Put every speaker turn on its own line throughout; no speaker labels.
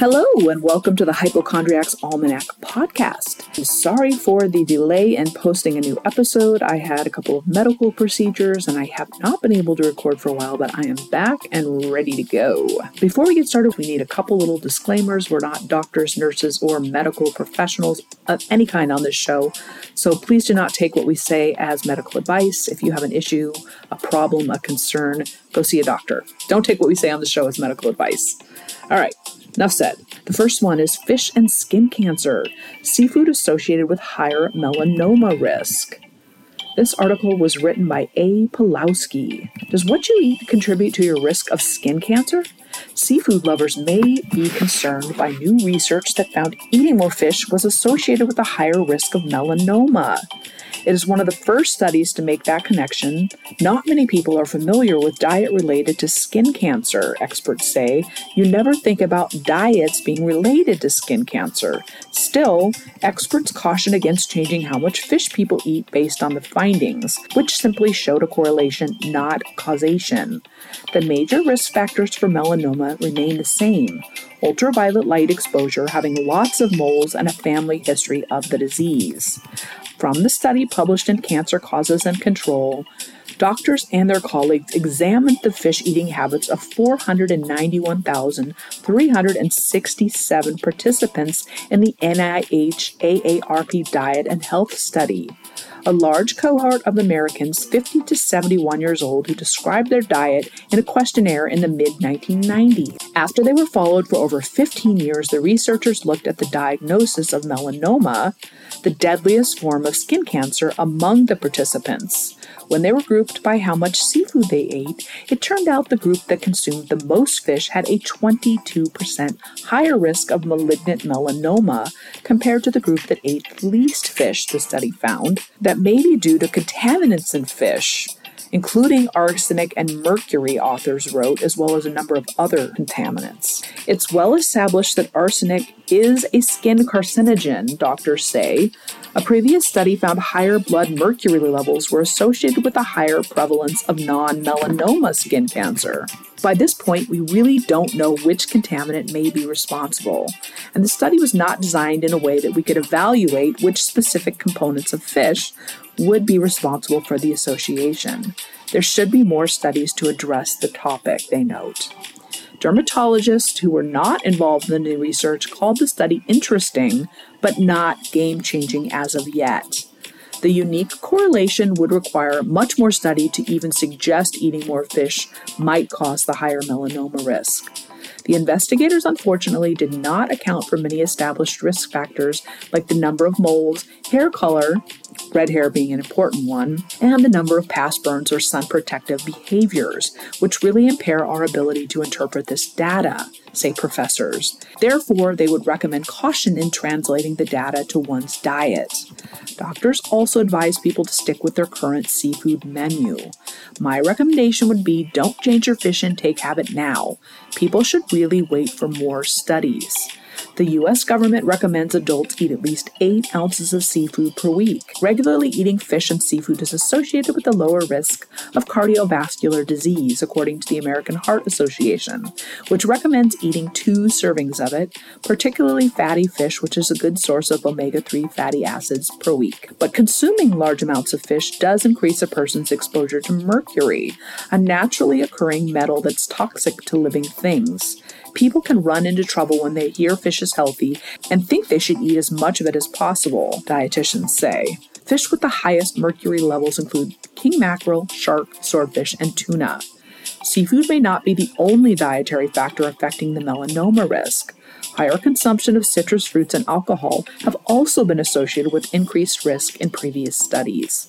Hello, and welcome to the Hypochondriac's Almanac podcast. Sorry for the delay in posting a new episode. I had a couple of medical procedures and I have not been able to record for a while, but I am back and ready to go. Before we get started, we need a couple little disclaimers. We're not doctors, nurses, or medical professionals of any kind on this show, so please do not take what we say as medical advice. If you have an issue, a problem, a concern, go see a doctor. Don't take what we say on the show as medical advice. All right, Enough said. The first one is fish and skin cancer, seafood associated with higher melanoma risk. This article was written by A. Pawlowski. Does what you eat contribute to your risk of skin cancer? Seafood lovers may be concerned by new research that found eating more fish was associated with a higher risk of melanoma. It is one of the first studies to make that connection. Not many people are familiar with diet related to skin cancer, experts say. You never think about diets being related to skin cancer. Still, experts caution against changing how much fish people eat based on the findings, which simply showed a correlation, not causation. The major risk factors for melanoma remain the same ultraviolet light exposure, having lots of moles, and a family history of the disease. From the study published in Cancer Causes and Control, doctors and their colleagues examined the fish eating habits of 491,367 participants in the NIH AARP Diet and Health Study a large cohort of Americans 50 to 71 years old who described their diet in a questionnaire in the mid 1990s. After they were followed for over 15 years, the researchers looked at the diagnosis of melanoma, the deadliest form of skin cancer, among the participants. When they were grouped by how much seafood they ate, it turned out the group that consumed the most fish had a 22% higher risk of malignant melanoma compared to the group that ate least fish, the study found. That may be due to contaminants in fish including arsenic and mercury, authors wrote, as well as a number of other contaminants. It's well established that arsenic is a skin carcinogen, doctors say. A previous study found higher blood mercury levels were associated with a higher prevalence of non melanoma skin cancer. By this point, we really don't know which contaminant may be responsible, and the study was not designed in a way that we could evaluate which specific components of fish would be responsible for the association. There should be more studies to address the topic, they note. Dermatologists who were not involved in the new research called the study interesting, but not game changing as of yet. The unique correlation would require much more study to even suggest eating more fish might cause the higher melanoma risk. The investigators unfortunately did not account for many established risk factors like the number of moles, hair color, red hair being an important one, and the number of past burns or sun protective behaviors, which really impair our ability to interpret this data, say professors. Therefore, they would recommend caution in translating the data to one's diet. Doctors also advise people to stick with their current seafood menu. My recommendation would be don't change your fish intake habit now. People should really wait for more studies. The U.S. government recommends adults eat at least 8 ounces of seafood per week. Regularly eating fish and seafood is associated with a lower risk of cardiovascular disease, according to the American Heart Association, which recommends eating two servings of it, particularly fatty fish, which is a good source of omega 3 fatty acids, per week. But consuming large amounts of fish does increase a person's exposure to mercury, a naturally occurring metal that's toxic to living things. People can run into trouble when they hear fish is healthy and think they should eat as much of it as possible, dietitians say. Fish with the highest mercury levels include king mackerel, shark, swordfish, and tuna. Seafood may not be the only dietary factor affecting the melanoma risk. Higher consumption of citrus fruits and alcohol have also been associated with increased risk in previous studies.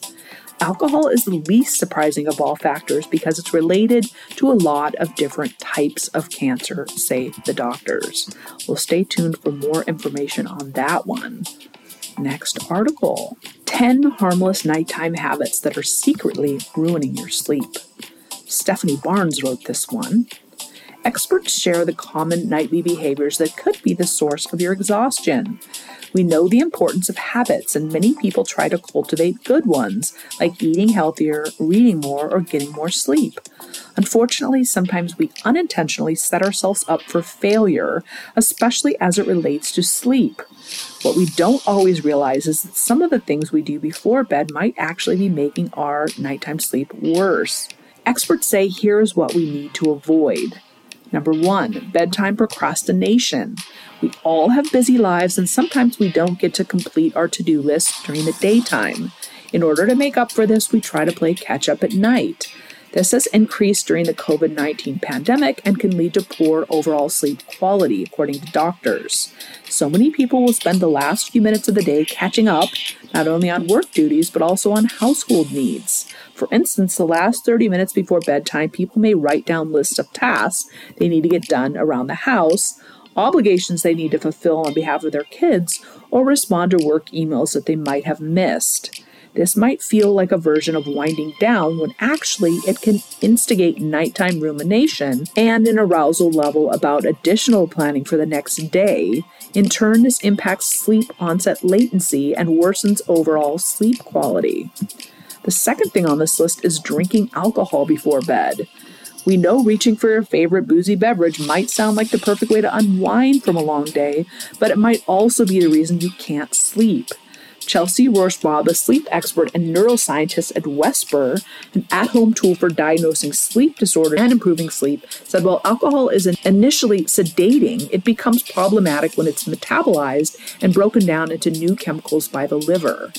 Alcohol is the least surprising of all factors because it's related to a lot of different types of cancer, say the doctors. We'll stay tuned for more information on that one. Next article 10 harmless nighttime habits that are secretly ruining your sleep. Stephanie Barnes wrote this one. Experts share the common nightly behaviors that could be the source of your exhaustion. We know the importance of habits, and many people try to cultivate good ones, like eating healthier, reading more, or getting more sleep. Unfortunately, sometimes we unintentionally set ourselves up for failure, especially as it relates to sleep. What we don't always realize is that some of the things we do before bed might actually be making our nighttime sleep worse. Experts say here is what we need to avoid. Number one, bedtime procrastination. We all have busy lives, and sometimes we don't get to complete our to do list during the daytime. In order to make up for this, we try to play catch up at night. This has increased during the COVID 19 pandemic and can lead to poor overall sleep quality, according to doctors. So many people will spend the last few minutes of the day catching up, not only on work duties, but also on household needs. For instance, the last 30 minutes before bedtime, people may write down lists of tasks they need to get done around the house, obligations they need to fulfill on behalf of their kids, or respond to work emails that they might have missed. This might feel like a version of winding down when actually it can instigate nighttime rumination and an arousal level about additional planning for the next day. In turn, this impacts sleep onset latency and worsens overall sleep quality. The second thing on this list is drinking alcohol before bed. We know reaching for your favorite boozy beverage might sound like the perfect way to unwind from a long day, but it might also be the reason you can't sleep. Chelsea Rohrscheib, a sleep expert and neuroscientist at Westborough, an at home tool for diagnosing sleep disorder and improving sleep, said while alcohol is initially sedating, it becomes problematic when it's metabolized and broken down into new chemicals by the liver.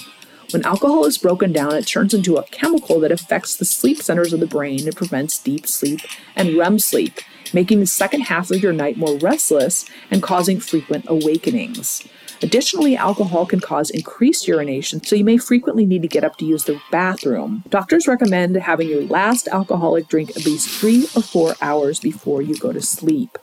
When alcohol is broken down, it turns into a chemical that affects the sleep centers of the brain and prevents deep sleep and REM sleep, making the second half of your night more restless and causing frequent awakenings. Additionally, alcohol can cause increased urination, so you may frequently need to get up to use the bathroom. Doctors recommend having your last alcoholic drink at least three or four hours before you go to sleep.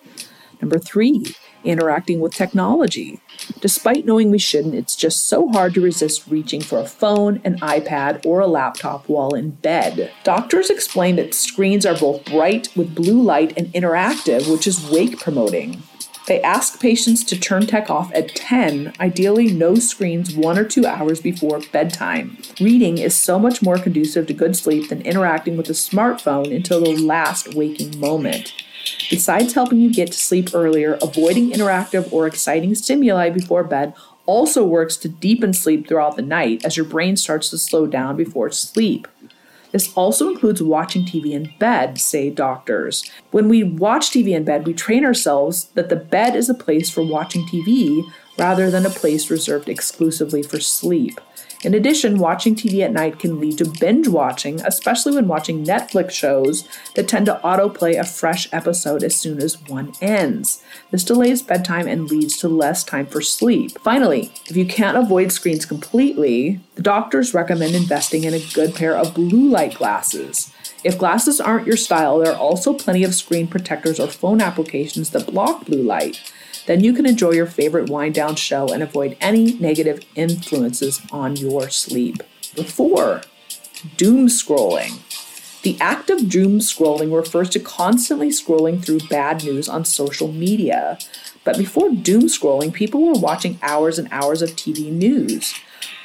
Number three, interacting with technology. Despite knowing we shouldn't, it's just so hard to resist reaching for a phone, an iPad, or a laptop while in bed. Doctors explain that screens are both bright with blue light and interactive, which is wake promoting. They ask patients to turn tech off at 10, ideally no screens one or two hours before bedtime. Reading is so much more conducive to good sleep than interacting with a smartphone until the last waking moment. Besides helping you get to sleep earlier, avoiding interactive or exciting stimuli before bed also works to deepen sleep throughout the night as your brain starts to slow down before sleep. This also includes watching TV in bed, say doctors. When we watch TV in bed, we train ourselves that the bed is a place for watching TV rather than a place reserved exclusively for sleep. In addition, watching TV at night can lead to binge watching, especially when watching Netflix shows that tend to autoplay a fresh episode as soon as one ends. This delays bedtime and leads to less time for sleep. Finally, if you can't avoid screens completely, the doctors recommend investing in a good pair of blue light glasses. If glasses aren't your style, there are also plenty of screen protectors or phone applications that block blue light then you can enjoy your favorite wind down show and avoid any negative influences on your sleep. Before, doom scrolling. The act of doom scrolling refers to constantly scrolling through bad news on social media. But before doom scrolling, people were watching hours and hours of TV news.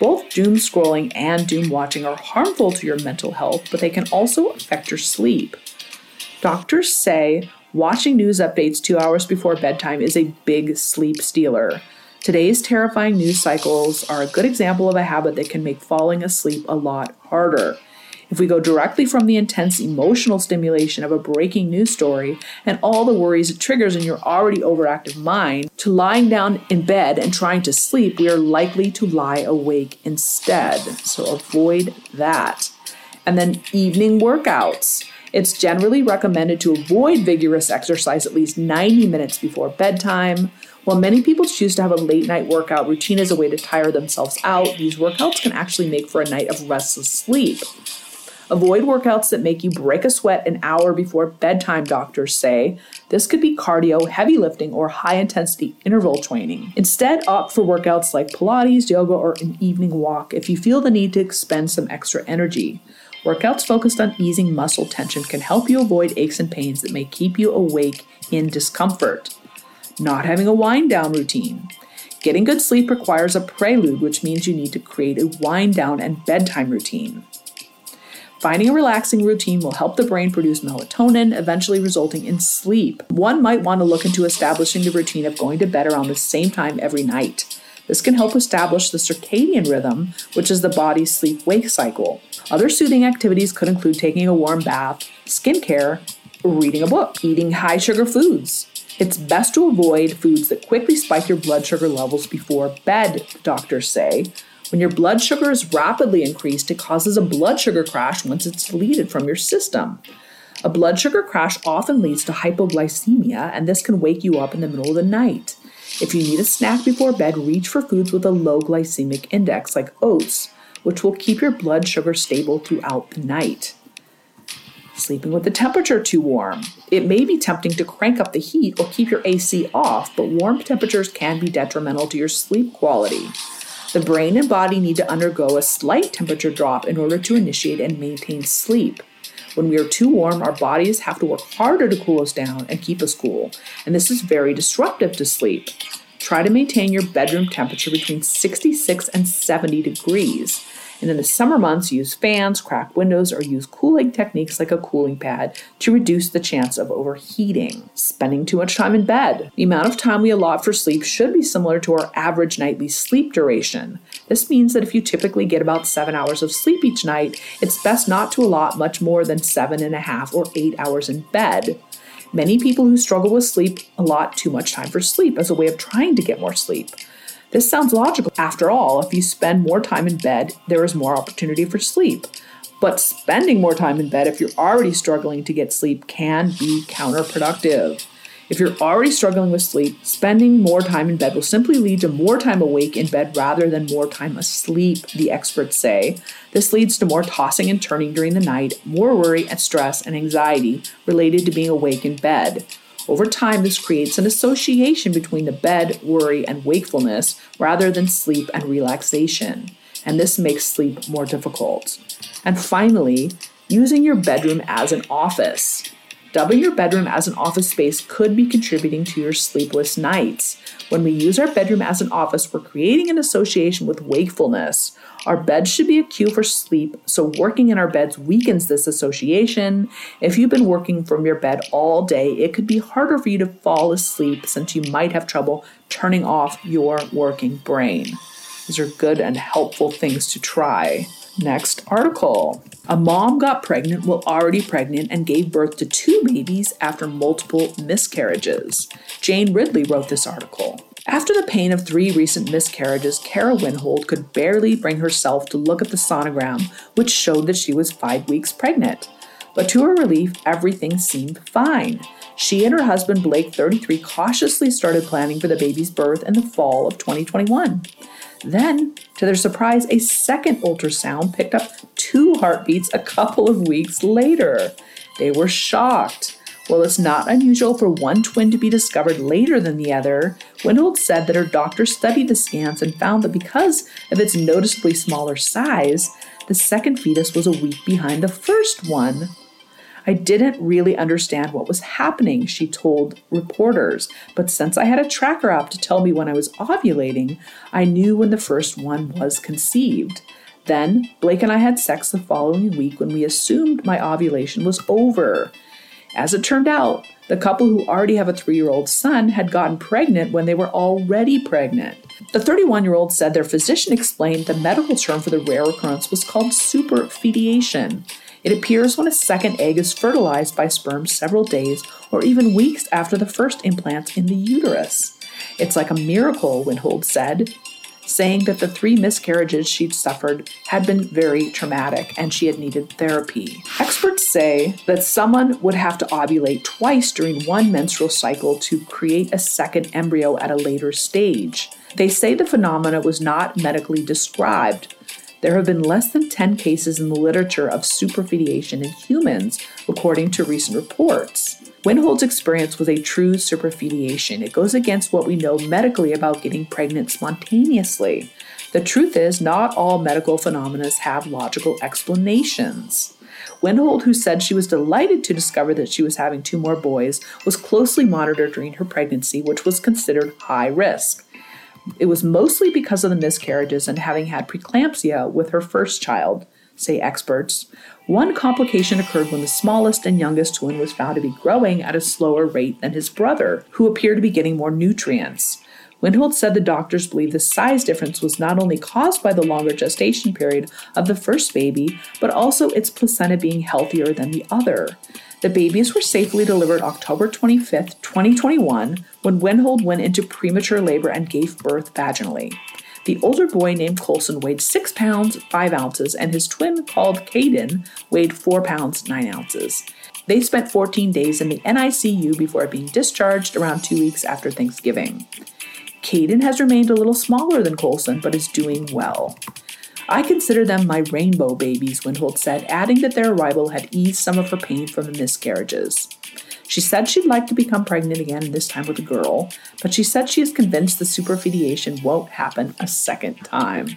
Both doom scrolling and doom watching are harmful to your mental health, but they can also affect your sleep. Doctors say Watching news updates two hours before bedtime is a big sleep stealer. Today's terrifying news cycles are a good example of a habit that can make falling asleep a lot harder. If we go directly from the intense emotional stimulation of a breaking news story and all the worries it triggers in your already overactive mind to lying down in bed and trying to sleep, we are likely to lie awake instead. So avoid that. And then evening workouts. It's generally recommended to avoid vigorous exercise at least 90 minutes before bedtime. While many people choose to have a late night workout routine as a way to tire themselves out, these workouts can actually make for a night of restless sleep. Avoid workouts that make you break a sweat an hour before bedtime, doctors say. This could be cardio, heavy lifting, or high intensity interval training. Instead, opt for workouts like Pilates, yoga, or an evening walk if you feel the need to expend some extra energy. Workouts focused on easing muscle tension can help you avoid aches and pains that may keep you awake in discomfort. Not having a wind down routine. Getting good sleep requires a prelude, which means you need to create a wind down and bedtime routine. Finding a relaxing routine will help the brain produce melatonin, eventually resulting in sleep. One might want to look into establishing the routine of going to bed around the same time every night. This can help establish the circadian rhythm, which is the body's sleep wake cycle. Other soothing activities could include taking a warm bath, skincare, reading a book, eating high sugar foods. It's best to avoid foods that quickly spike your blood sugar levels before bed, doctors say. When your blood sugar is rapidly increased, it causes a blood sugar crash once it's deleted from your system. A blood sugar crash often leads to hypoglycemia, and this can wake you up in the middle of the night. If you need a snack before bed, reach for foods with a low glycemic index, like oats, which will keep your blood sugar stable throughout the night. Sleeping with the temperature too warm. It may be tempting to crank up the heat or keep your AC off, but warm temperatures can be detrimental to your sleep quality. The brain and body need to undergo a slight temperature drop in order to initiate and maintain sleep. When we are too warm, our bodies have to work harder to cool us down and keep us cool, and this is very disruptive to sleep. Try to maintain your bedroom temperature between 66 and 70 degrees. And in the summer months, use fans, crack windows, or use cooling techniques like a cooling pad to reduce the chance of overheating. Spending too much time in bed. The amount of time we allot for sleep should be similar to our average nightly sleep duration. This means that if you typically get about seven hours of sleep each night, it's best not to allot much more than seven and a half or eight hours in bed. Many people who struggle with sleep allot too much time for sleep as a way of trying to get more sleep. This sounds logical. After all, if you spend more time in bed, there is more opportunity for sleep. But spending more time in bed if you're already struggling to get sleep can be counterproductive. If you're already struggling with sleep, spending more time in bed will simply lead to more time awake in bed rather than more time asleep, the experts say. This leads to more tossing and turning during the night, more worry and stress and anxiety related to being awake in bed. Over time, this creates an association between the bed, worry, and wakefulness rather than sleep and relaxation, and this makes sleep more difficult. And finally, using your bedroom as an office. Dubbing your bedroom as an office space could be contributing to your sleepless nights. When we use our bedroom as an office, we're creating an association with wakefulness. Our bed should be a cue for sleep, so working in our beds weakens this association. If you've been working from your bed all day, it could be harder for you to fall asleep since you might have trouble turning off your working brain. These are good and helpful things to try. Next article. A mom got pregnant while already pregnant and gave birth to two babies after multiple miscarriages. Jane Ridley wrote this article. After the pain of three recent miscarriages, Kara Winhold could barely bring herself to look at the sonogram, which showed that she was five weeks pregnant. But to her relief, everything seemed fine. She and her husband, Blake, 33, cautiously started planning for the baby's birth in the fall of 2021. Then, to their surprise, a second ultrasound picked up two heartbeats a couple of weeks later. They were shocked. While it's not unusual for one twin to be discovered later than the other, Winhold said that her doctor studied the scans and found that because of its noticeably smaller size, the second fetus was a week behind the first one. I didn't really understand what was happening, she told reporters, but since I had a tracker app to tell me when I was ovulating, I knew when the first one was conceived. Then, Blake and I had sex the following week when we assumed my ovulation was over. As it turned out, the couple who already have a three year old son had gotten pregnant when they were already pregnant. The 31 year old said their physician explained the medical term for the rare occurrence was called superfetation. It appears when a second egg is fertilized by sperm several days or even weeks after the first implant in the uterus. It's like a miracle, Winhold said saying that the three miscarriages she'd suffered had been very traumatic and she had needed therapy. Experts say that someone would have to ovulate twice during one menstrual cycle to create a second embryo at a later stage. They say the phenomena was not medically described. There have been less than 10 cases in the literature of superfetation in humans, according to recent reports. Winhold's experience was a true superfetation. It goes against what we know medically about getting pregnant spontaneously. The truth is, not all medical phenomena have logical explanations. Winhold, who said she was delighted to discover that she was having two more boys, was closely monitored during her pregnancy, which was considered high risk. It was mostly because of the miscarriages and having had preeclampsia with her first child, say experts. One complication occurred when the smallest and youngest twin was found to be growing at a slower rate than his brother, who appeared to be getting more nutrients. Winhold said the doctors believe the size difference was not only caused by the longer gestation period of the first baby, but also its placenta being healthier than the other. The babies were safely delivered October 25, 2021, when Winhold went into premature labor and gave birth vaginally. The older boy named Colson weighed 6 pounds 5 ounces, and his twin called Caden weighed 4 pounds 9 ounces. They spent 14 days in the NICU before being discharged around two weeks after Thanksgiving. Caden has remained a little smaller than Colson, but is doing well. I consider them my rainbow babies, Winhold said, adding that their arrival had eased some of her pain from the miscarriages. She said she'd like to become pregnant again, this time with a girl, but she said she is convinced the superfetation won't happen a second time.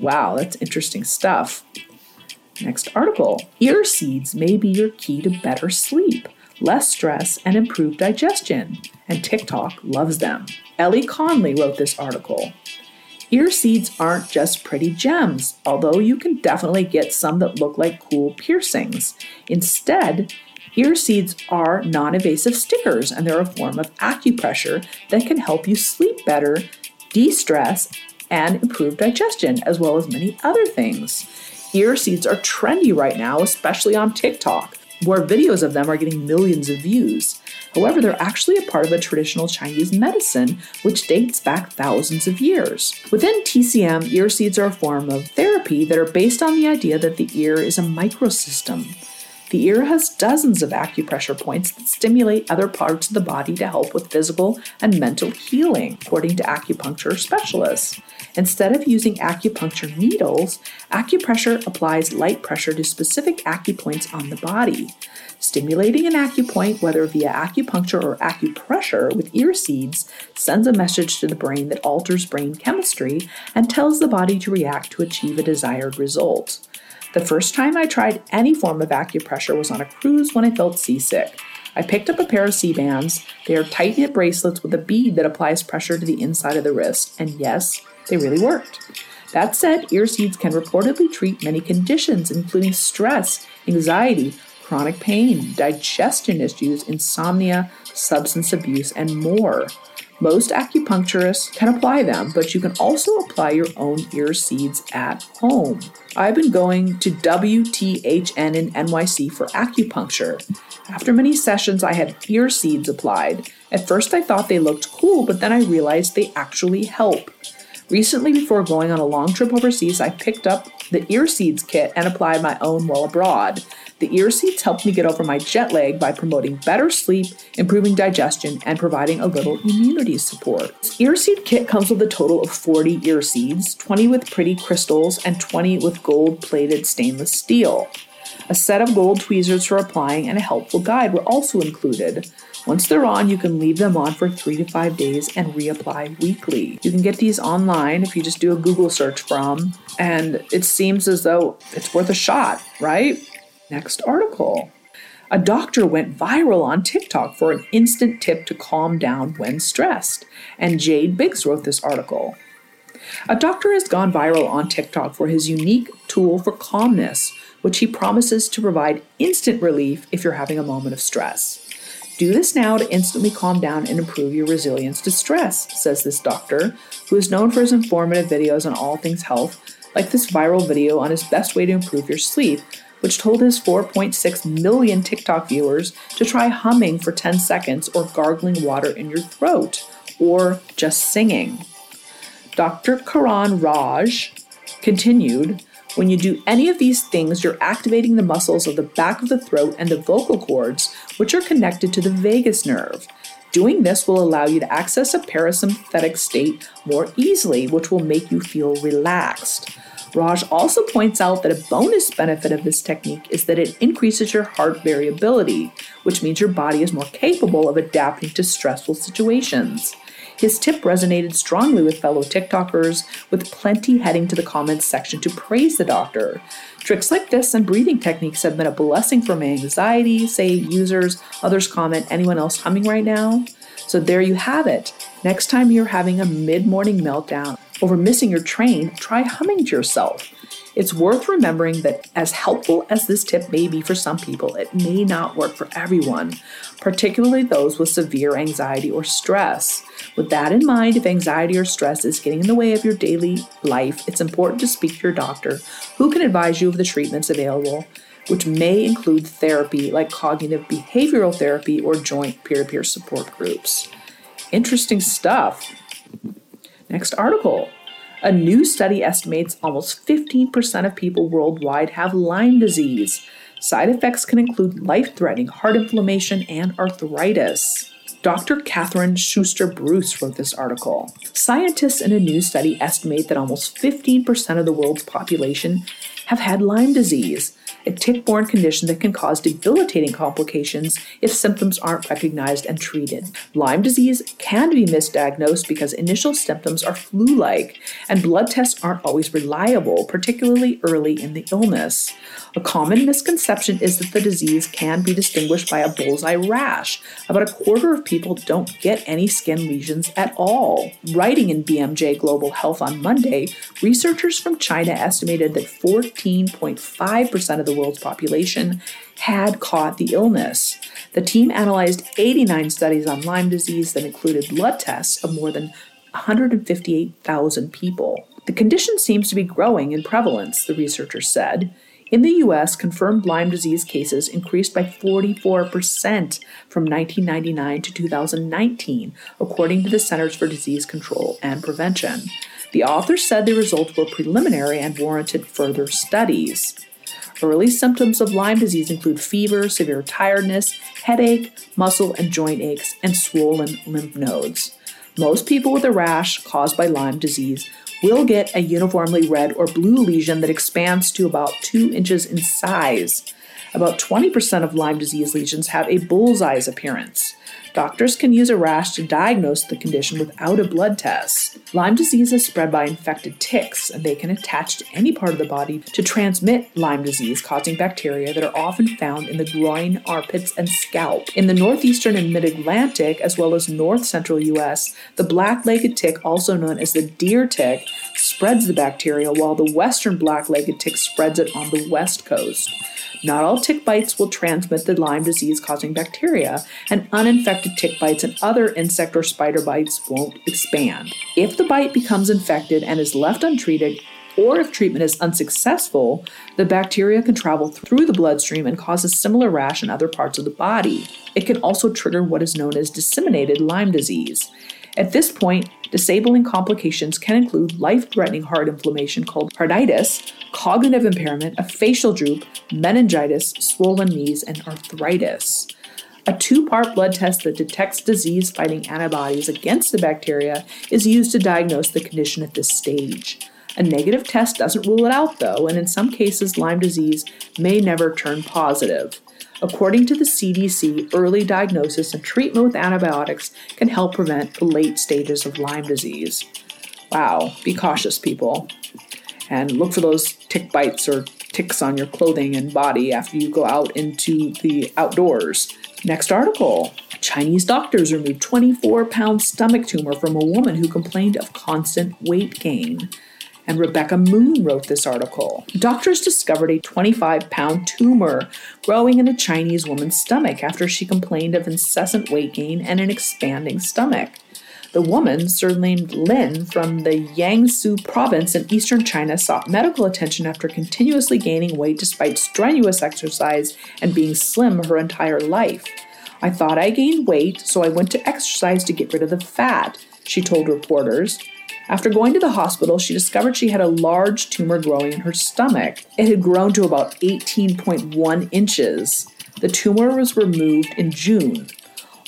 Wow, that's interesting stuff. Next article Ear seeds may be your key to better sleep, less stress, and improved digestion, and TikTok loves them. Ellie Conley wrote this article. Ear seeds aren't just pretty gems, although you can definitely get some that look like cool piercings. Instead, ear seeds are non invasive stickers and they're a form of acupressure that can help you sleep better, de stress, and improve digestion, as well as many other things. Ear seeds are trendy right now, especially on TikTok, where videos of them are getting millions of views. However, they're actually a part of a traditional Chinese medicine which dates back thousands of years. Within TCM, ear seeds are a form of therapy that are based on the idea that the ear is a microsystem. The ear has dozens of acupressure points that stimulate other parts of the body to help with physical and mental healing, according to acupuncture specialists. Instead of using acupuncture needles, acupressure applies light pressure to specific acupoints on the body. Stimulating an acupoint, whether via acupuncture or acupressure with ear seeds, sends a message to the brain that alters brain chemistry and tells the body to react to achieve a desired result. The first time I tried any form of acupressure was on a cruise when I felt seasick. I picked up a pair of Sea-Bands. They are tight knit bracelets with a bead that applies pressure to the inside of the wrist, and yes, they really worked. That said, ear seeds can reportedly treat many conditions, including stress, anxiety, chronic pain, digestion issues, insomnia, substance abuse, and more. Most acupuncturists can apply them, but you can also apply your own ear seeds at home. I've been going to WTHN in NYC for acupuncture. After many sessions, I had ear seeds applied. At first, I thought they looked cool, but then I realized they actually help. Recently, before going on a long trip overseas, I picked up the ear seeds kit and applied my own while abroad. The ear seeds helped me get over my jet lag by promoting better sleep, improving digestion, and providing a little immunity support. This ear seed kit comes with a total of 40 ear seeds, 20 with pretty crystals, and 20 with gold plated stainless steel. A set of gold tweezers for applying and a helpful guide were also included. Once they're on, you can leave them on for three to five days and reapply weekly. You can get these online if you just do a Google search from, and it seems as though it's worth a shot, right? Next article. A doctor went viral on TikTok for an instant tip to calm down when stressed, and Jade Biggs wrote this article. A doctor has gone viral on TikTok for his unique tool for calmness, which he promises to provide instant relief if you're having a moment of stress. Do this now to instantly calm down and improve your resilience to stress, says this doctor, who is known for his informative videos on all things health, like this viral video on his best way to improve your sleep, which told his 4.6 million TikTok viewers to try humming for 10 seconds or gargling water in your throat, or just singing. Dr. Karan Raj continued when you do any of these things, you're activating the muscles of the back of the throat and the vocal cords, which are connected to the vagus nerve. Doing this will allow you to access a parasympathetic state more easily, which will make you feel relaxed. Raj also points out that a bonus benefit of this technique is that it increases your heart variability, which means your body is more capable of adapting to stressful situations. His tip resonated strongly with fellow TikTokers, with plenty heading to the comments section to praise the doctor. Tricks like this and breathing techniques have been a blessing for my anxiety, say users, others comment, anyone else humming right now? So there you have it. Next time you're having a mid morning meltdown over missing your train, try humming to yourself. It's worth remembering that, as helpful as this tip may be for some people, it may not work for everyone, particularly those with severe anxiety or stress. With that in mind, if anxiety or stress is getting in the way of your daily life, it's important to speak to your doctor who can advise you of the treatments available, which may include therapy like cognitive behavioral therapy or joint peer to peer support groups. Interesting stuff. Next article. A new study estimates almost 15% of people worldwide have Lyme disease. Side effects can include life threatening heart inflammation and arthritis. Dr. Catherine Schuster Bruce wrote this article. Scientists in a new study estimate that almost 15% of the world's population have had Lyme disease, a tick borne condition that can cause debilitating complications if symptoms aren't recognized and treated. Lyme disease can be misdiagnosed because initial symptoms are flu like, and blood tests aren't always reliable, particularly early in the illness. A common misconception is that the disease can be distinguished by a bullseye rash. About a quarter of people don't get any skin lesions at all. Writing in BMJ Global Health on Monday, researchers from China estimated that 14.5% of the world's population had caught the illness. The team analyzed 89 studies on Lyme disease that included blood tests of more than 158,000 people. The condition seems to be growing in prevalence, the researchers said. In the US, confirmed Lyme disease cases increased by 44% from 1999 to 2019, according to the Centers for Disease Control and Prevention. The authors said the results were preliminary and warranted further studies. Early symptoms of Lyme disease include fever, severe tiredness, headache, muscle and joint aches, and swollen lymph nodes. Most people with a rash caused by Lyme disease will get a uniformly red or blue lesion that expands to about 2 inches in size. About 20% of Lyme disease lesions have a bullseye's appearance. Doctors can use a rash to diagnose the condition without a blood test. Lyme disease is spread by infected ticks, and they can attach to any part of the body to transmit Lyme disease, causing bacteria that are often found in the groin, armpits, and scalp. In the northeastern and mid Atlantic, as well as north central U.S., the black legged tick, also known as the deer tick, spreads the bacteria, while the western black legged tick spreads it on the west coast. Not all tick bites will transmit the Lyme disease causing bacteria, and uninfected tick bites and other insect or spider bites won't expand. If the bite becomes infected and is left untreated, or if treatment is unsuccessful, the bacteria can travel through the bloodstream and cause a similar rash in other parts of the body. It can also trigger what is known as disseminated Lyme disease. At this point, disabling complications can include life threatening heart inflammation called carditis, cognitive impairment, a facial droop, meningitis, swollen knees, and arthritis. A two part blood test that detects disease fighting antibodies against the bacteria is used to diagnose the condition at this stage. A negative test doesn't rule it out, though, and in some cases, Lyme disease may never turn positive. According to the CDC, early diagnosis and treatment with antibiotics can help prevent the late stages of Lyme disease. Wow, be cautious, people. And look for those tick bites or ticks on your clothing and body after you go out into the outdoors. Next article Chinese doctors removed 24 pound stomach tumor from a woman who complained of constant weight gain and Rebecca Moon wrote this article. Doctors discovered a 25 pound tumor growing in a Chinese woman's stomach after she complained of incessant weight gain and an expanding stomach. The woman, surnamed Lin from the Jiangsu province in eastern China, sought medical attention after continuously gaining weight despite strenuous exercise and being slim her entire life. I thought I gained weight, so I went to exercise to get rid of the fat, she told reporters. After going to the hospital, she discovered she had a large tumor growing in her stomach. It had grown to about 18.1 inches. The tumor was removed in June.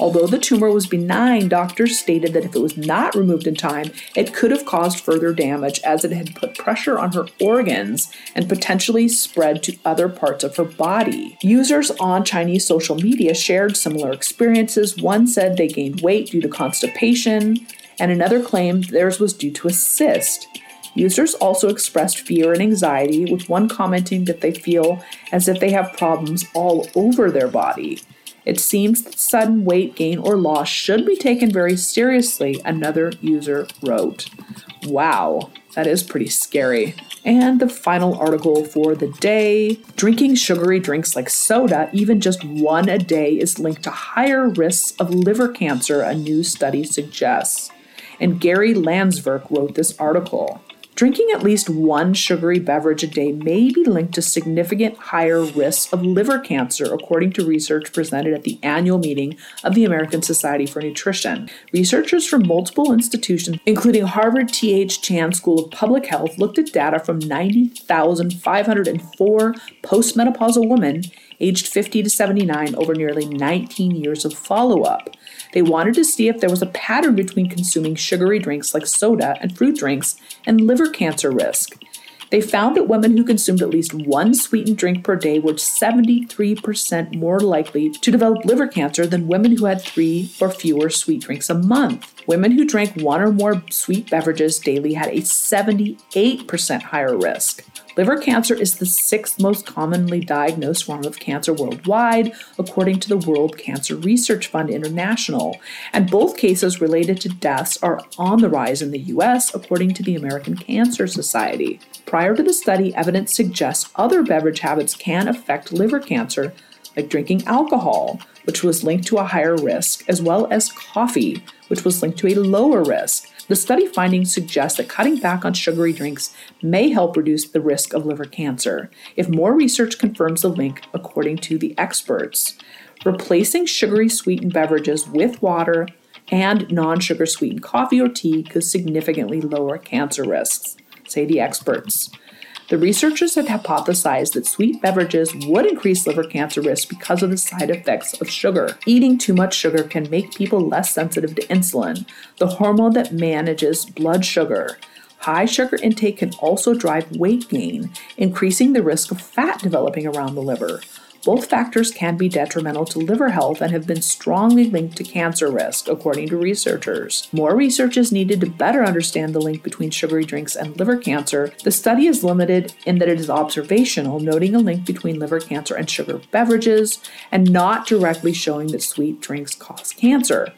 Although the tumor was benign, doctors stated that if it was not removed in time, it could have caused further damage as it had put pressure on her organs and potentially spread to other parts of her body. Users on Chinese social media shared similar experiences. One said they gained weight due to constipation, and another claimed theirs was due to a cyst. Users also expressed fear and anxiety, with one commenting that they feel as if they have problems all over their body. It seems that sudden weight gain or loss should be taken very seriously, another user wrote. Wow, that is pretty scary. And the final article for the day drinking sugary drinks like soda, even just one a day, is linked to higher risks of liver cancer, a new study suggests. And Gary Landsverk wrote this article. Drinking at least one sugary beverage a day may be linked to significant higher risks of liver cancer, according to research presented at the annual meeting of the American Society for Nutrition. Researchers from multiple institutions, including Harvard T.H. Chan School of Public Health, looked at data from 90,504 postmenopausal women aged 50 to 79 over nearly 19 years of follow up. They wanted to see if there was a pattern between consuming sugary drinks like soda and fruit drinks and liver cancer risk. They found that women who consumed at least one sweetened drink per day were 73% more likely to develop liver cancer than women who had three or fewer sweet drinks a month. Women who drank one or more sweet beverages daily had a 78% higher risk. Liver cancer is the sixth most commonly diagnosed form of cancer worldwide, according to the World Cancer Research Fund International, and both cases related to deaths are on the rise in the US, according to the American Cancer Society. Prior to the study, evidence suggests other beverage habits can affect liver cancer, like drinking alcohol, which was linked to a higher risk, as well as coffee, which was linked to a lower risk. The study findings suggest that cutting back on sugary drinks may help reduce the risk of liver cancer if more research confirms the link, according to the experts. Replacing sugary sweetened beverages with water and non sugar sweetened coffee or tea could significantly lower cancer risks, say the experts. The researchers had hypothesized that sweet beverages would increase liver cancer risk because of the side effects of sugar. Eating too much sugar can make people less sensitive to insulin, the hormone that manages blood sugar. High sugar intake can also drive weight gain, increasing the risk of fat developing around the liver. Both factors can be detrimental to liver health and have been strongly linked to cancer risk, according to researchers. More research is needed to better understand the link between sugary drinks and liver cancer. The study is limited in that it is observational, noting a link between liver cancer and sugar beverages, and not directly showing that sweet drinks cause cancer.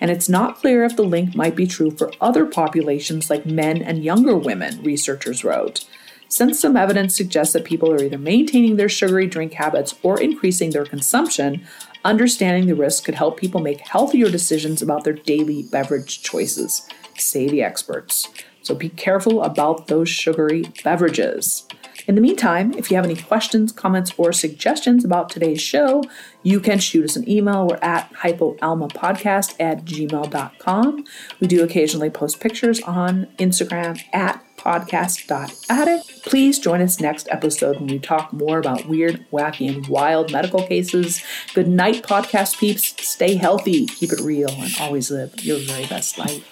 And it's not clear if the link might be true for other populations like men and younger women, researchers wrote. Since some evidence suggests that people are either maintaining their sugary drink habits or increasing their consumption, understanding the risk could help people make healthier decisions about their daily beverage choices, say the experts. So be careful about those sugary beverages. In the meantime, if you have any questions, comments, or suggestions about today's show, you can shoot us an email. We're at hypoalmapodcast at gmail.com. We do occasionally post pictures on Instagram at podcast.addict. Please join us next episode when we talk more about weird, wacky, and wild medical cases. Good night, podcast peeps. Stay healthy, keep it real, and always live your very best life.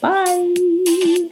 Bye.